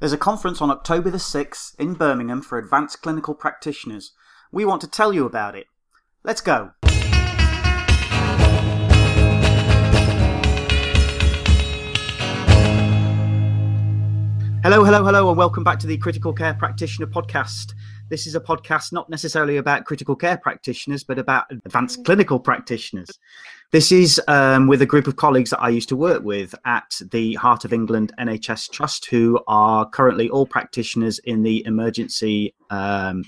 There's a conference on October the 6th in Birmingham for advanced clinical practitioners. We want to tell you about it. Let's go. Hello, hello, hello, and welcome back to the Critical Care Practitioner Podcast. This is a podcast not necessarily about critical care practitioners, but about advanced clinical practitioners. This is um, with a group of colleagues that I used to work with at the Heart of England NHS Trust, who are currently all practitioners in the emergency um,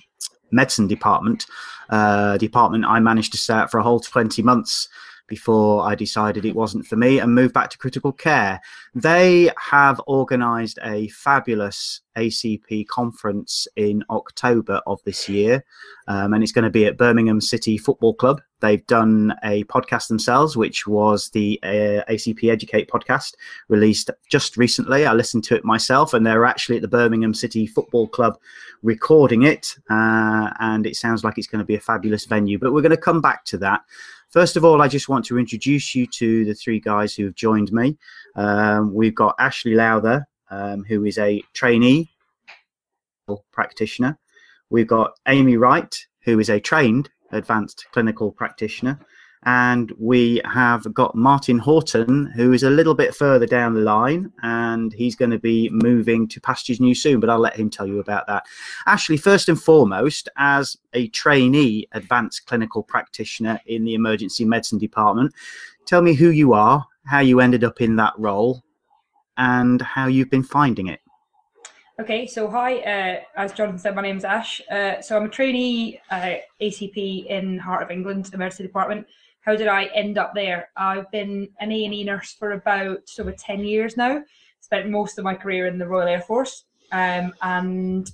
medicine department. Uh, department I managed to start for a whole 20 months before I decided it wasn't for me and moved back to critical care. They have organised a fabulous ACP conference in October of this year, um, and it's going to be at Birmingham City Football Club. They've done a podcast themselves, which was the uh, ACP Educate podcast, released just recently. I listened to it myself, and they're actually at the Birmingham City Football Club recording it, uh, and it sounds like it's going to be a fabulous venue. But we're going to come back to that. First of all, I just want to introduce you to the three guys who have joined me. Um, we've got Ashleigh Lowther, um, who is a trainee practitioner. We've got Aimee Wright, who is a trained advanced clinical practitioner. And we have got Martin Horton, who is a little bit further down the line, and he's going to be moving to Pastures New soon, but I'll let him tell you about that. Ashleigh, first and foremost, as a trainee advanced clinical practitioner in the emergency medicine department, tell me who you are, how you ended up in that role, and how you've been finding it. Okay, so hi, uh, as Jonathan said, my name's Ash. Uh, so I'm a trainee uh, ACP in Heart of England Emergency Department how did I end up there? I've been an A&E nurse for about over 10 years now. Spent most of my career in the Royal Air Force um, and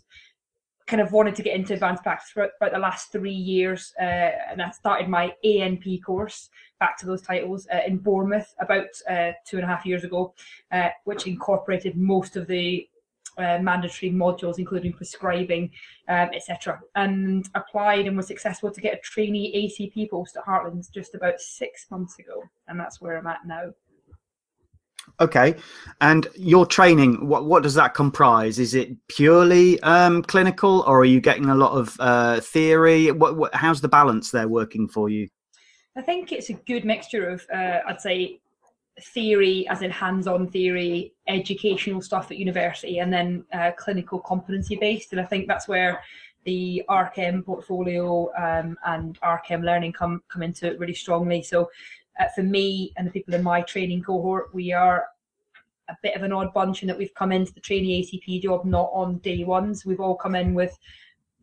kind of wanted to get into advanced practice for about the last three years. Uh, and I started my ANP course, back to those titles, uh, in Bournemouth about uh, two and a half years ago, uh, which incorporated most of the uh, mandatory modules, including prescribing, um, etc., and applied and was successful to get a trainee ACP post at Heartlands just about six months ago, and that's where I'm at now. Okay, and your training, what what does that comprise? Is it purely um, clinical, or are you getting a lot of uh, theory? What, what, how's the balance there working for you? I think it's a good mixture of, uh, I'd say, theory, as in hands-on theory, educational stuff at university, and then uh, clinical competency-based. And I think that's where the RCEM portfolio um, and RCEM learning come come into it really strongly. So uh, for me and the people in my training cohort, we are a bit of an odd bunch in that we've come into the trainee ACP job not on day ones. We've all come in with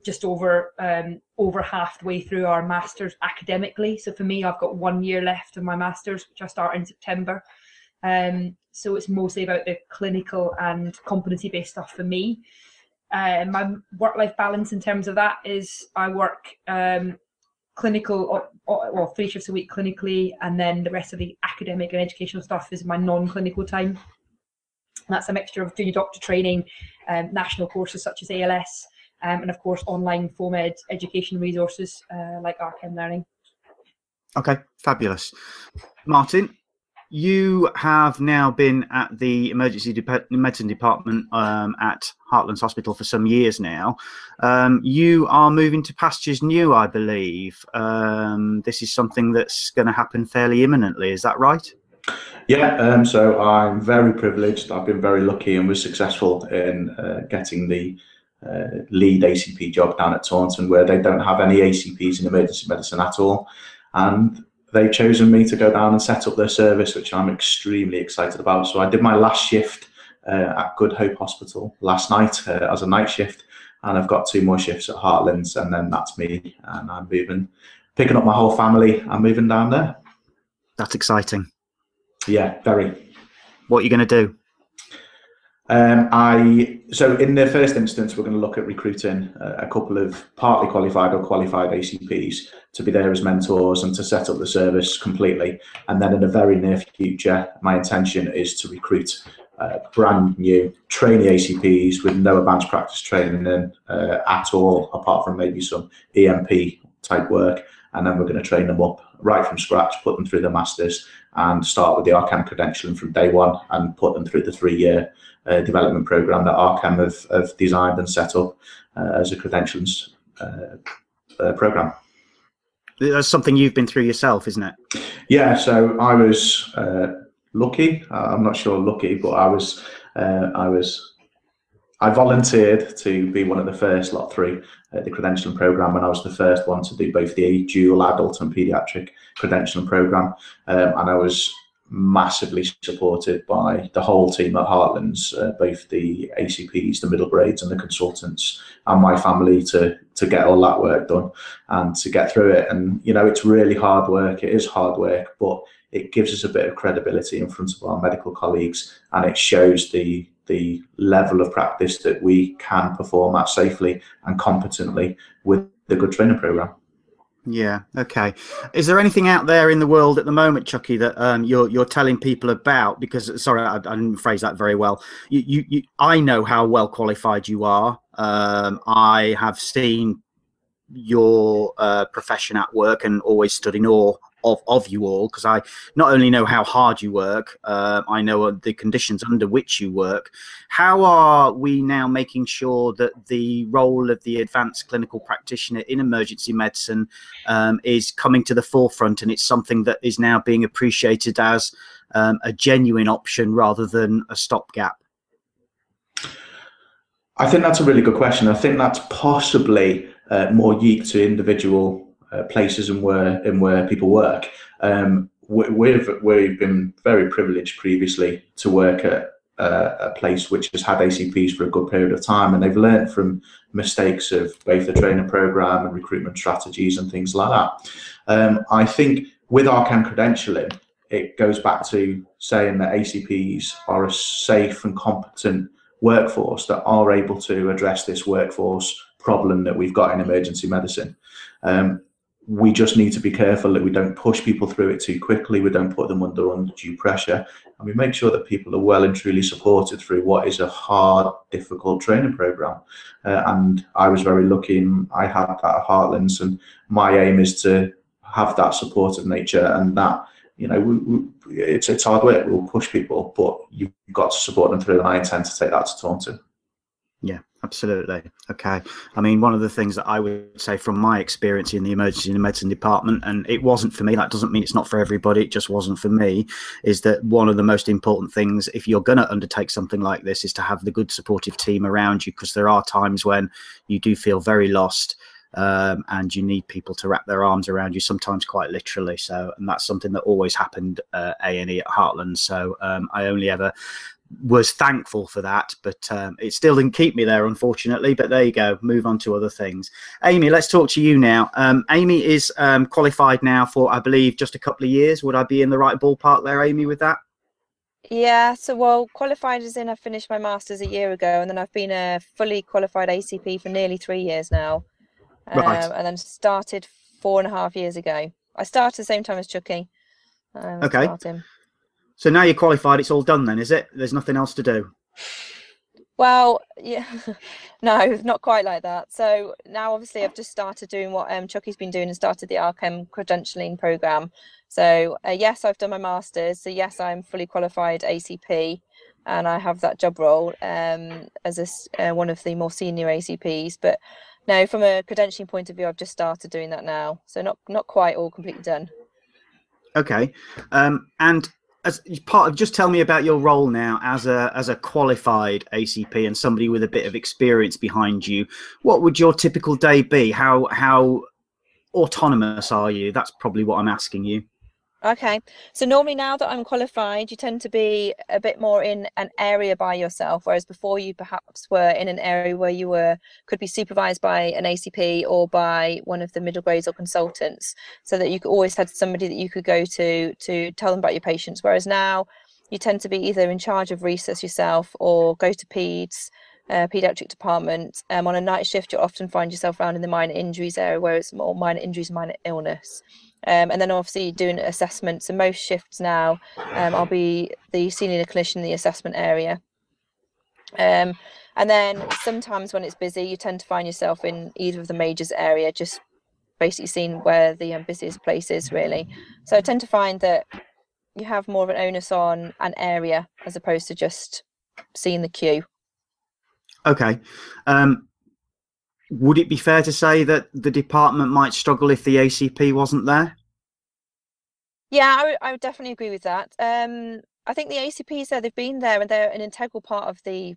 just over um, over halfway through our masters academically. So for me, I've got one year left of my masters, which I start in September. Um, so it's mostly about the clinical and competency based stuff for me. Uh, my work life balance in terms of that is I work um, clinical, well, three shifts a week clinically, and then the rest of the academic and educational stuff is my non clinical time. And that's a mixture of junior doctor training, um, national courses such as ALS, um, and of course online FOAMed education resources uh, like RCEM Learning. Okay, fabulous. Martin, you have now been at the emergency de- medicine department um, at Heartlands Hospital for some years now. Um, you are moving to pastures new, I believe. Um, this is something that's going to happen fairly imminently. Is that right? Yeah, um, so I'm very privileged. I've been very lucky and was successful in uh, getting the uh, lead ACP job down at Taunton, where they don't have any ACPs in emergency medicine at all. And they've chosen me to go down and set up their service, which I'm extremely excited about. So I did my last shift uh, at Good Hope Hospital last night uh, as a night shift, and I've got two more shifts at Heartlands, and then that's me. And I'm moving, picking up my whole family. I'm moving down there. That's exciting. Yeah, very. What are you going to do? Um, I so in the first instance, we're going to look at recruiting a, a couple of partly qualified or qualified ACPs to be there as mentors and to set up the service completely. And then in the very near future, my intention is to recruit uh, brand new trainee ACPs with no advanced practice training in, uh, at all, apart from maybe some EMP type work, and then we're going to train them up right from scratch, put them through the masters, and start with the RCEM credentialing from day one, and put them through the three-year uh, development program that RCEM have, have designed and set up uh, as a credentials uh, uh, program. That's something you've been through yourself, isn't it? Yeah. So I was uh, lucky. I'm not sure lucky, but I was I was I volunteered to be one of the first lot three at the credentialing program, and I was the first one to do both the dual adult and pediatric credentialing program, um, and I was massively supported by the whole team at Heartlands, uh, both the ACPs, the middle grades, and the consultants, and my family to to get all that work done and to get through it. And you know, it's really hard work. It is hard work, but it gives us a bit of credibility in front of our medical colleagues, and it shows the the level of practice that we can perform at safely and competently with the good training program. Yeah. Okay. Is there anything out there in the world at the moment, Chucky, that um, you're you're telling people about? Because sorry, I, I, didn't phrase that very well. You, you, you, I know how well qualified you are. Um, I have seen your uh, profession at work and always stood in awe of, of you all because I not only know how hard you work, uh, I know the conditions under which you work. How are we now making sure that the role of the advanced clinical practitioner in emergency medicine um, is coming to the forefront and it's something that is now being appreciated as um, a genuine option rather than a stopgap? I think that's a really good question. I think that's possibly uh, more unique to individual uh, places and where and where people work. Um, we've we've been very privileged previously to work at uh, a place which has had ACPs for a good period of time, and they've learned from mistakes of both the training program and recruitment strategies and things like that. Um, I think with RCEM credentialing, it goes back to saying that ACPs are a safe and competent workforce that are able to address this workforce problem that we've got in emergency medicine. Um, we just need to be careful that we don't push people through it too quickly. We don't put them under undue pressure, and we make sure that people are well and truly supported through what is a hard, difficult training program. Uh, and I was very lucky, and I had that at Heartlands. And my aim is to have that supportive nature, and that you know, we, we, it's it's hard work. We'll push people, but you've got to support them through. And I intend to take that to Taunton. Yeah, absolutely. Okay. I mean, one of the things that I would say from my experience in the emergency medicine department, and it wasn't for me, that doesn't mean it's not for everybody, it just wasn't for me, is that one of the most important things, if you're going to undertake something like this, is to have the good supportive team around you, because there are times when you do feel very lost. Um, and you need people to wrap their arms around you, sometimes quite literally. So, and that's something that always happened uh, A and E at Heartland. So, um, I only ever was thankful for that, but um, it still didn't keep me there, unfortunately. But there you go. Move on to other things. Aimee, let's talk to you now. Um, Aimee is um, qualified now for, I believe, just a couple of years. Would I be in the right ballpark there, Aimee, with that? Yeah, so well, qualified as in I finished my masters a year ago, and then I've been a fully qualified ACP for nearly three years now, right. Um, and then started four and a half years ago. I started the same time as Chucky. Um, okay. Starting. So now you're qualified, it's all done then, is it? There's nothing else to do. Well, yeah, no, not quite like that. So now, obviously, I've just started doing what um, Chucky's been doing and started the RCEM credentialing program. So uh, yes, I've done my masters. So yes, I'm fully qualified ACP, and I have that job role um, as a, uh, one of the more senior ACPs. But no, from a credentialing point of view, I've just started doing that now. So not not quite all completely done. Okay, um, and as part of just tell me about your role now as a as a qualified ACP and somebody with a bit of experience behind you. What would your typical day be? How how autonomous are you? That's probably what I'm asking you. Okay. So normally now that I'm qualified, you tend to be a bit more in an area by yourself, whereas before you perhaps were in an area where you were could be supervised by an ACP or by one of the middle grades or consultants, so that you always had somebody that you could go to to tell them about your patients. Whereas now you tend to be either in charge of resus yourself or go to peds uh, pediatric department. Um, on a night shift, you'll often find yourself around in the minor injuries area where it's more minor injuries, minor illness. Um, and then obviously doing assessments. And most shifts now, um, I'll be the senior clinician in the assessment area. Um, and then sometimes when it's busy, you tend to find yourself in either of the majors area, just basically seeing where the um, busiest place is really. So I tend to find that you have more of an onus on an area as opposed to just seeing the queue. Okay. Um, would it be fair to say that the department might struggle if the ACP wasn't there? Yeah, I would, would definitely agree with that. Um, I think the ACPs there, they've been there and they're an integral part of the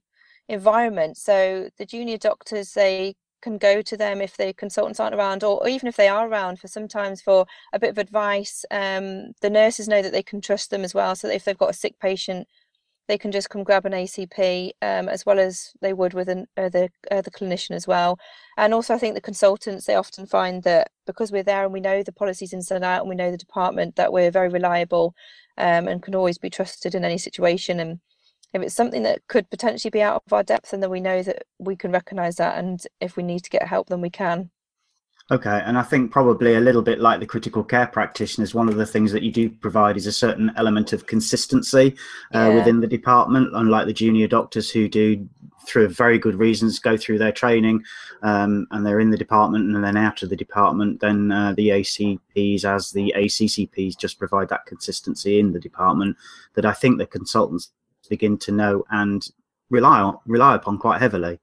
environment. So the junior doctors, they can go to them if the consultants aren't around, or, or even if they are around for sometimes for a bit of advice. Um, the nurses know that they can trust them as well. So if they've got a sick patient, they can just come grab an ACP um, as well as they would with an, uh, the, uh, the clinician as well. And also, I think the consultants, they often find that because we're there and we know the policies inside out and we know the department, that we're very reliable um, and can always be trusted in any situation. And if it's something that could potentially be out of our depth, and then we know that we can recognise that, and if we need to get help, then we can. Okay, and I think probably a little bit like the critical care practitioners, one of the things that you do provide is a certain element of consistency uh, yeah. within the department, unlike the junior doctors who do, through very good reasons, go through their training um, and they're in the department and then out of the department. Then uh, the ACPs, as the ACCPs, just provide that consistency in the department that I think the consultants begin to know and rely on rely upon quite heavily.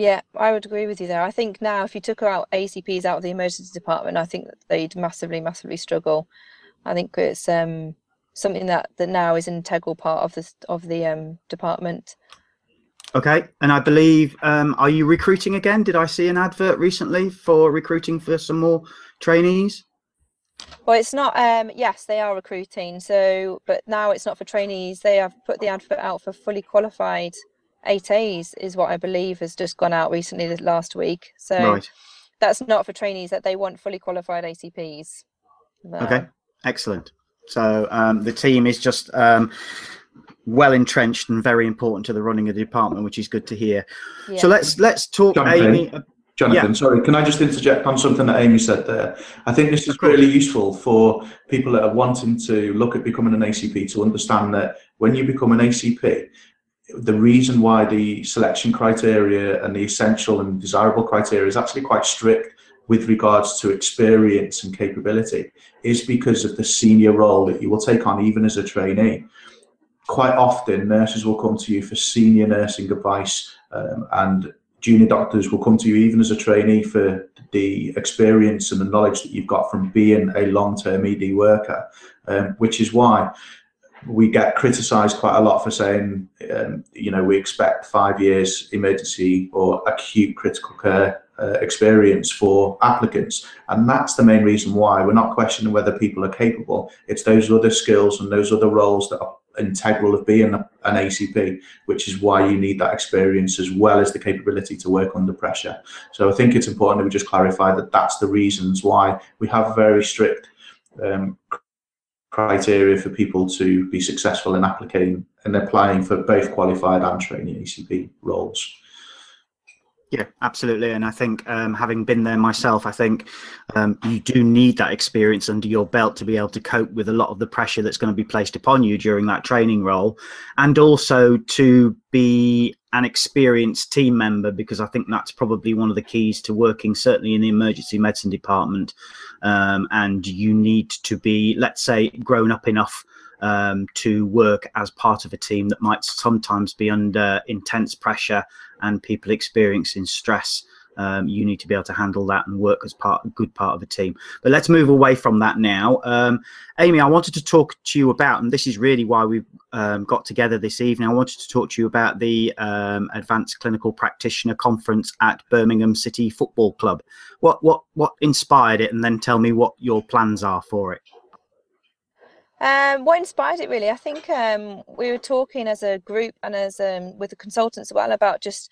Yeah, I would agree with you there. I think now if you took out ACPs out of the emergency department, I think they'd massively, massively struggle. I think it's um, something that, that now is an integral part of the of the um, department. Okay, and I believe um, are you recruiting again? Did I see an advert recently for recruiting for some more trainees? Well, it's not. Um, yes, they are recruiting. So, but now it's not for trainees. They have put the advert out for fully qualified eight A's, is what I believe has just gone out recently last week. So right. that's not for trainees. That they want fully qualified ACPs. Okay, excellent. So um, the team is just um, well entrenched and very important to the running of the department, which is good to hear. Yeah. So let's let's talk, Aimee. Jonathan, yeah. sorry, can I just interject on something that Aimee said there? I think this is really useful for people that are wanting to look at becoming an ACP to understand that when you become an ACP, the reason why the selection criteria and the essential and desirable criteria is actually quite strict with regards to experience and capability is because of the senior role that you will take on even as a trainee. Quite often, nurses will come to you for senior nursing advice um, and junior doctors will come to you even as a trainee for the experience and the knowledge that you've got from being a long-term ED worker, um, which is why we get criticised quite a lot for saying, um, you know, we expect five years emergency or acute critical care uh, experience for applicants. And that's the main reason why we're not questioning whether people are capable. It's those other skills and those other roles that are integral of being an ACP, which is why you need that experience as well as the capability to work under pressure. So I think it's important that we just clarify that that's the reasons why we have very strict um, criteria for people to be successful in applying and applying for both qualified and training ECP roles. Yeah, absolutely. And I think um, having been there myself, I think um, you do need that experience under your belt to be able to cope with a lot of the pressure that's going to be placed upon you during that training role. And also to be an experienced team member, because I think that's probably one of the keys to working, certainly in the emergency medicine department. Um, and you need to be, let's say, grown up enough um, to work as part of a team that might sometimes be under intense pressure and people experiencing stress. Um, you need to be able to handle that and work as part a good part of a team. But let's move away from that now. Um, Aimee, I wanted to talk to you about, and this is really why we um, got together this evening. I wanted to talk to you about the um, Advanced Clinical Practitioner Conference at Birmingham City Football Club. What what what inspired it, and then tell me what your plans are for it. Um, what inspired it really? I think um, we were talking as a group and as um, with the consultants as well about just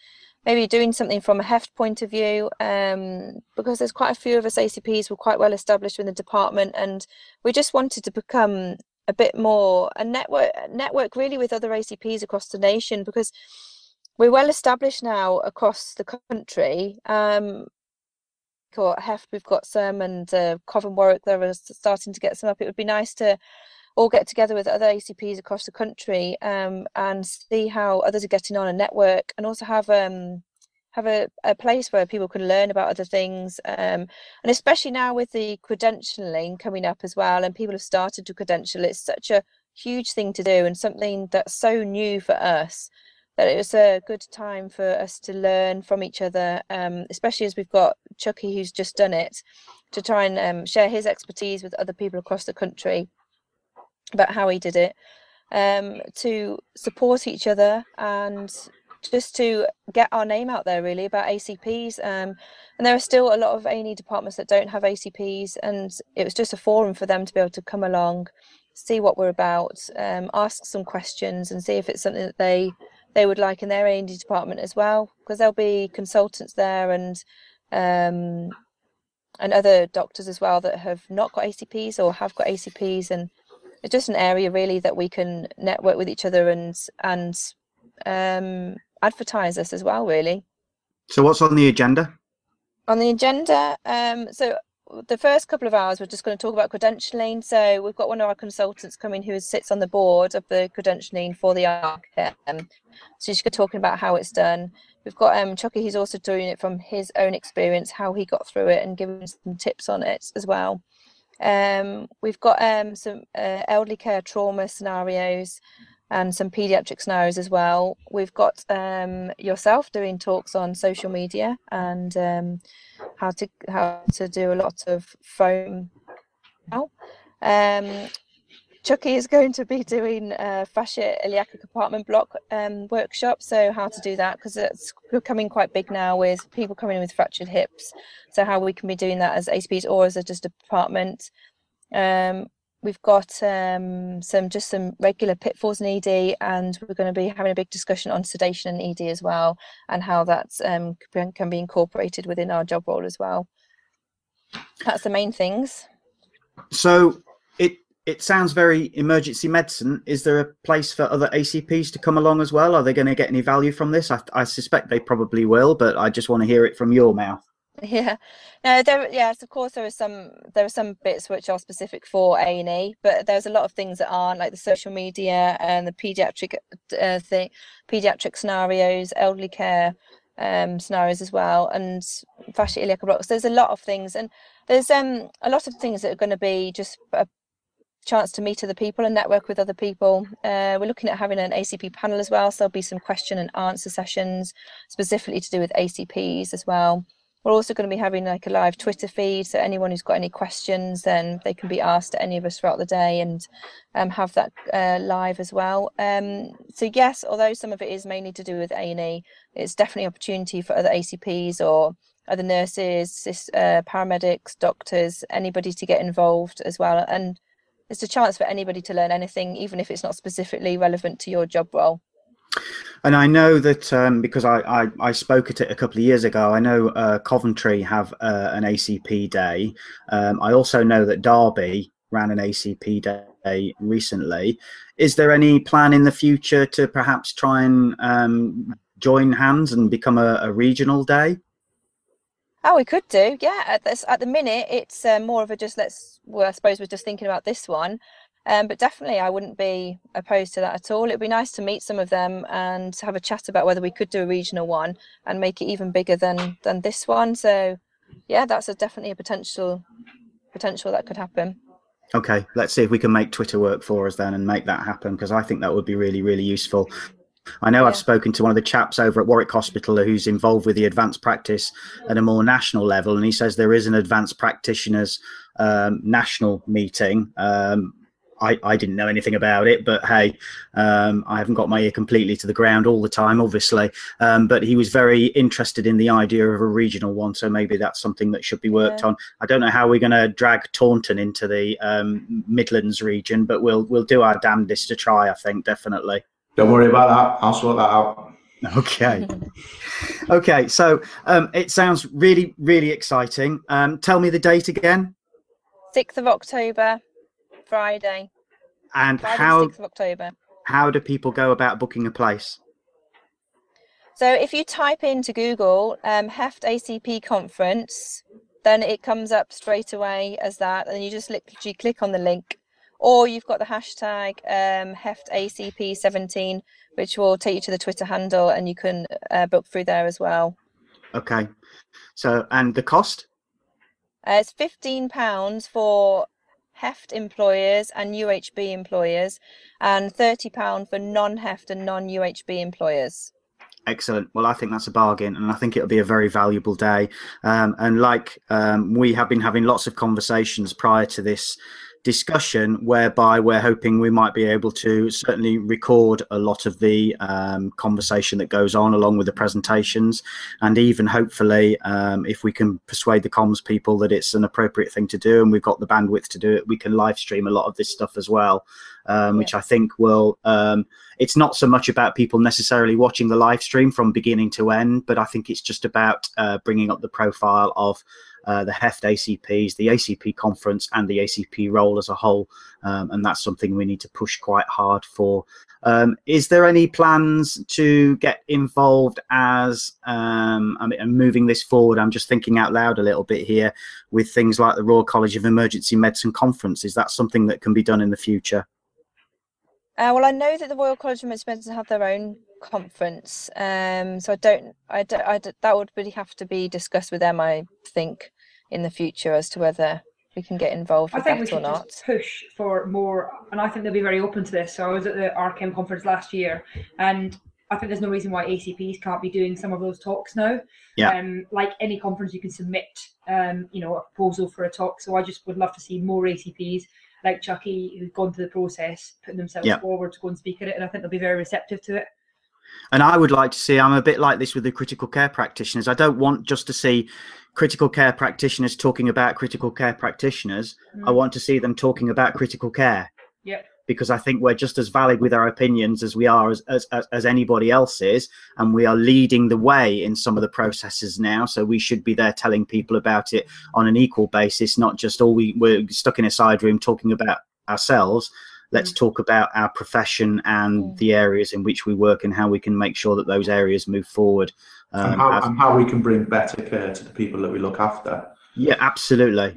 maybe doing something from a HEFT point of view um, because there's quite a few of us ACPs were quite well established in the department and we just wanted to become a bit more a network network really with other ACPs across the nation because we're well established now across the country. Um, HEFT, we've got some, and uh, Cov Warwick, they're starting to get some up. It would be nice to all get together with other ACPs across the country um, and see how others are getting on a network and also have um, have a, a place where people can learn about other things um, and especially now with the credentialing coming up as well and people have started to credential it's such a huge thing to do and something that's so new for us that it was a good time for us to learn from each other um, especially as we've got chucky who's just done it to try and um, share his expertise with other people across the country about how he did it um, to support each other and just to get our name out there really about ACPs. Um, and there are still a lot of A&E departments that don't have ACPs, and it was just a forum for them to be able to come along, see what we're about, um, ask some questions, and see if it's something that they they would like in their A&E department as well, because there'll be consultants there and um, and other doctors as well that have not got ACPs or have got ACPs, and it's just an area really that we can network with each other and and um, advertise us as well, really. So, what's on the agenda? On the agenda, um, so the first couple of hours, we're just going to talk about credentialing. So, we've got one of our consultants coming who sits on the board of the credentialing for the ARC. Um, so, she's talking about how it's done. We've got um, Chucky, he's also doing it from his own experience, how he got through it, and giving some tips on it as well. Um, we've got um, some uh, elderly care trauma scenarios and some pediatric scenarios as well. We've got um, yourself doing talks on social media and um, how to how to do a lot of foam. Um, Chucky is going to be doing a fascia iliaca compartment block um, workshop. So how to do that because it's becoming quite big now with people coming in with fractured hips. So how we can be doing that as ACPs or as a just a department. Um, we've got um, some just some regular pitfalls in ED, and we're going to be having a big discussion on sedation and ED as well, and how that um, can be incorporated within our job role as well. That's the main things. So it it sounds very emergency medicine. Is there a place for other ACPs to come along as well? Are they going to get any value from this? I, I suspect they probably will, but I just want to hear it from your mouth. Yeah, no, there. Yes, of course, there are some. There are some bits which are specific for A and E, but there's a lot of things that aren't, like the social media and the pediatric uh, thing, pediatric scenarios, elderly care um, scenarios as well, and fascia iliaca blocks. There's a lot of things, and there's um a lot of things that are going to be just a chance to meet other people and network with other people. Uh, we're looking at having an ACP panel as well, so there'll be some question and answer sessions specifically to do with ACPs as well. We're also going to be having like a live Twitter feed, so anyone who's got any questions, then they can be asked to any of us throughout the day, and um, have that uh, live as well. Um, so yes, although some of it is mainly to do with A and E, it's definitely an opportunity for other ACPs or other nurses, uh, paramedics, doctors, anybody to get involved as well. And it's a chance for anybody to learn anything, even if it's not specifically relevant to your job role. And I know that um, because I, I, I, spoke at it a couple of years ago, I know uh, Coventry have uh, an ACP day. Um, I also know that Derby ran an ACP day recently. Is there any plan in the future to perhaps try and um, join hands and become a, a, regional day? Oh, we could do, yeah. At this, at the minute, it's uh, more of a just let's. Well, I suppose we're just thinking about this one. Um, but definitely, I wouldn't be opposed to that at all. It'd be nice to meet some of them and have a chat about whether we could do a regional one and make it even bigger than than this one. So, yeah, that's a, definitely a potential potential that could happen. Okay, let's see if we can make Twitter work for us then and make that happen because I think that would be really, really useful. I know yeah. I've spoken to one of the chaps over at Warwick Hospital who's involved with the advanced practice at a more national level, and he says there is an advanced practitioners um, national meeting um, I, I didn't know anything about it, but hey, um, I haven't got my ear completely to the ground all the time, obviously. Um, but he was very interested in the idea of a regional one, so maybe that's something that should be worked yeah. on. I don't know how we're going to drag Taunton into the um, Midlands region, but we'll we'll do our damnedest to try. I think definitely. Don't worry about that. I'll sort that out. Okay. okay. So um, it sounds really, really exciting. Um, tell me the date again. 6th of October. Friday. And Friday how 6th of October. How do people go about booking a place? So if you type into Google um, HEFT ACP conference, then it comes up straight away as that, and you just literally click on the link. Or you've got the hashtag um, HEFT ACP 17, which will take you to the Twitter handle, and you can uh, book through there as well. Okay. So, and the cost? Uh, it's fifteen pounds for HEFT employers and UHB employers, and thirty pound for non-HEFT and non-UHB employers. Excellent. Well, I think that's a bargain, and I think it'll be a very valuable day. Um, and like um, we have been having lots of conversations prior to this discussion whereby we're hoping we might be able to certainly record a lot of the um, conversation that goes on along with the presentations and even hopefully um, if we can persuade the comms people that it's an appropriate thing to do and we've got the bandwidth to do it we can live stream a lot of this stuff as well um, yeah. which i think will um, it's not so much about people necessarily watching the live stream from beginning to end but i think it's just about uh, bringing up the profile of uh, the HEFT ACPs, the ACP conference, and the ACP role as a whole. Um, and that's something we need to push quite hard for. Um, is there any plans to get involved as um, I mean, moving this forward? I'm just thinking out loud a little bit here with things like the Royal College of Emergency Medicine Conference. Is that something that can be done in the future? Uh, well, I know that the Royal College of Emergency Medicine have their own conference, um, so I don't, I don't, I don't, that would really have to be discussed with them. I think in the future as to whether we can get involved with I think that we should or not. Just push for more, and I think they'll be very open to this. So I was at the RCEM conference last year, and I think there's no reason why ACPs can't be doing some of those talks now. Yeah. Um, like any conference, you can submit, um, you know, a proposal for a talk. So I just would love to see more ACPs like Chucky who've gone through the process, putting themselves Yeah. forward to go and speak at it, and I think they'll be very receptive to it. And I would like to see, I'm a bit like this with the critical care practitioners. I don't want just to see critical care practitioners talking about critical care practitioners. I Mm. want to see them talking about critical care. Yep. Because I think we're just as valid with our opinions as we are as, as, as, as anybody else is. And we are leading the way in some of the processes now. So we should be there telling people about it on an equal basis, not just all we, we're stuck in a side room talking about ourselves. Let's talk about our profession and Mm. the areas in which we work and how we can make sure that those areas move forward. and, Um, how, as- and how we can bring better care to the people that we look after. yeah, absolutely.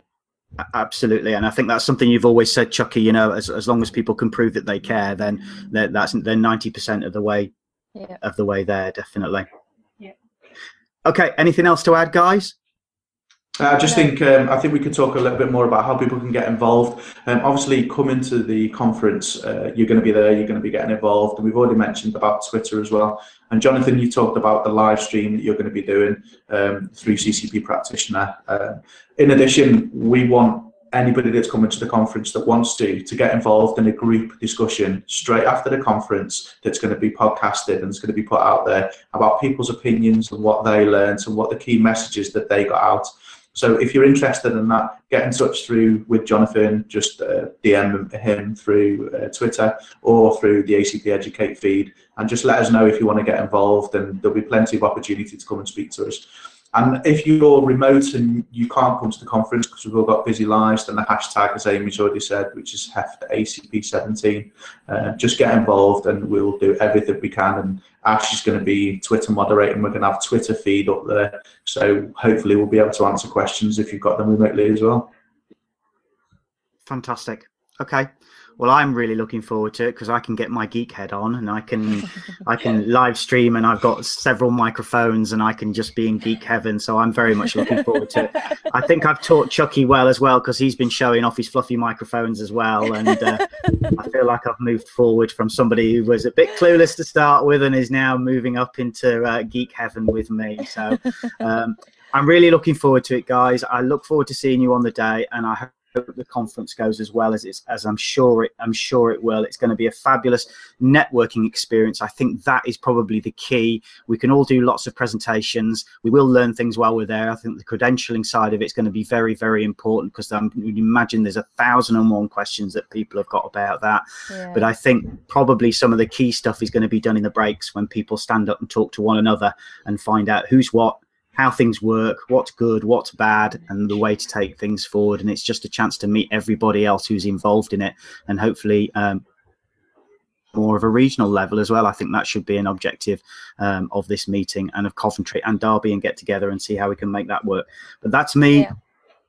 Absolutely, and I think that's something you've always said, Chucky. You know, as, as long as people can prove that they care, then that's they're ninety percent of the way Yeah. of the way there, definitely. Yeah. Okay. Anything else to add, guys? I just think um, I think we could talk a little bit more about how people can get involved. Um, obviously, coming to the conference, uh, you're going to be there. You're going to be getting involved, and we've already mentioned about Twitter as well. And Jonathan, you talked about the live stream that you're going to be doing um, through CCP practitioner. Uh, in addition, we want anybody that's coming to the conference that wants to to get involved in a group discussion straight after the conference that's going to be podcasted and it's going to be put out there about people's opinions and what they learned and what the key messages that they got out. So if you're interested in that, get in touch through with Jonathan. Just uh, DM him through uh, Twitter or through the ACP Educate feed, and just let us know if you want to get involved. And there'll be plenty of opportunity to come and speak to us. And if you're remote and you can't come to the conference because we've all got busy lives, then the hashtag, as Aimee's already said, which is HEFTACP17, uh, just get involved and we'll do everything we can. And Ash is going to be Twitter moderating. We're going to have Twitter feed up there. So hopefully we'll be able to answer questions if you've got them remotely as well. Fantastic. Okay. Well, I'm really looking forward to it because I can get my geek head on and I can I can live stream and I've got several microphones and I can just be in geek heaven. So I'm very much looking forward to it. I think I've taught Chucky well as well because he's been showing off his fluffy microphones as well, and uh, I feel like I've moved forward from somebody who was a bit clueless to start with and is now moving up into uh, geek heaven with me. So um, I'm really looking forward to it, guys. I look forward to seeing you on the day, and I hope the conference goes as well as it's as I'm sure it I'm sure it will. It's going to be a fabulous networking experience. I think that is probably the key. We can all do lots of presentations. We will learn things while we're there. I think the credentialing side of it's going to be very very important because you imagine there's a thousand and one questions that people have got about that. Yeah. But I think probably some of the key stuff is going to be done in the breaks when people stand up and talk to one another and find out who's what, how things work, what's good, what's bad, and the way to take things forward. And it's just a chance to meet everybody else who's involved in it and hopefully um, more of a regional level as well. I think that should be an objective um, of this meeting and of Coventry and Derby and get together and see how we can make that work. But that's me. Yeah.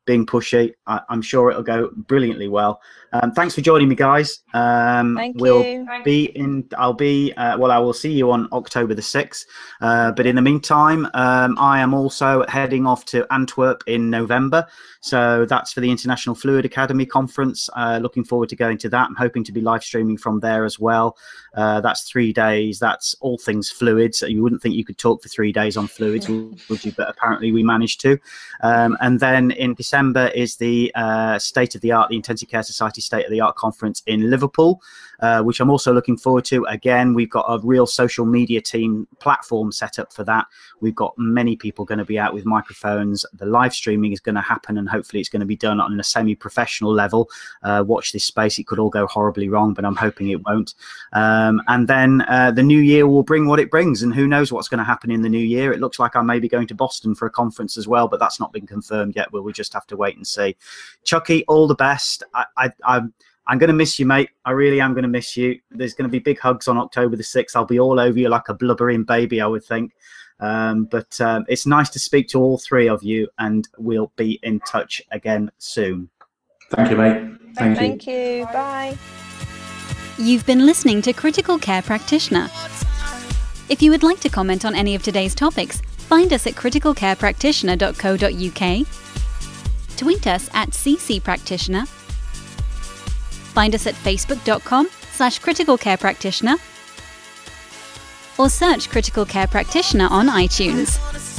Being pushy. I, am sure it'll go brilliantly well. Um, thanks for joining me, guys. Um, Thank we'll you. be in. I'll be. Uh, well, I will see you on October the sixth. Uh, but in the meantime, um, I am also heading off to Antwerp in November. So that's for the International Fluid Academy conference. Uh, looking forward to going to that. I'm hoping to be live streaming from there as well. Uh, that's three days. That's all things fluids. You wouldn't think you could talk for three days on fluids, would you? But apparently we managed to. Um, and then in December is the uh, State of the Art, the Intensive Care Society State of the Art conference in Liverpool, uh, which I'm also looking forward to. Again, we've got a real social media team platform set up for that. We've got many people going to be out with microphones. The live streaming is going to happen, and hopefully it's going to be done on a semi-professional level. Uh, watch this space; it could all go horribly wrong, but I'm hoping it won't. Um, and then uh, the new year will bring what it brings, and who knows what's going to happen in the new year. It looks like I may be going to Boston for a conference as well, but that's not been confirmed yet. We'll, we'll just have to wait and see. Chucky, all the best. I, I, I'm I'm going to miss you, mate. I really am going to miss you. There's going to be big hugs on October the 6th. I'll be all over you like a blubbering baby, I would think. Um, but um, it's nice to speak to all three of you, and we'll be in touch again soon. Thank you, mate. Thank, Thank you. you. Bye. You've been listening to Critical Care Practitioner. If you would like to comment on any of today's topics, find us at criticalcarepractitioner.co.uk, tweet us at ccpractitioner, find us at facebook.com slash critical care practitioner, or search Critical Care Practitioner on iTunes.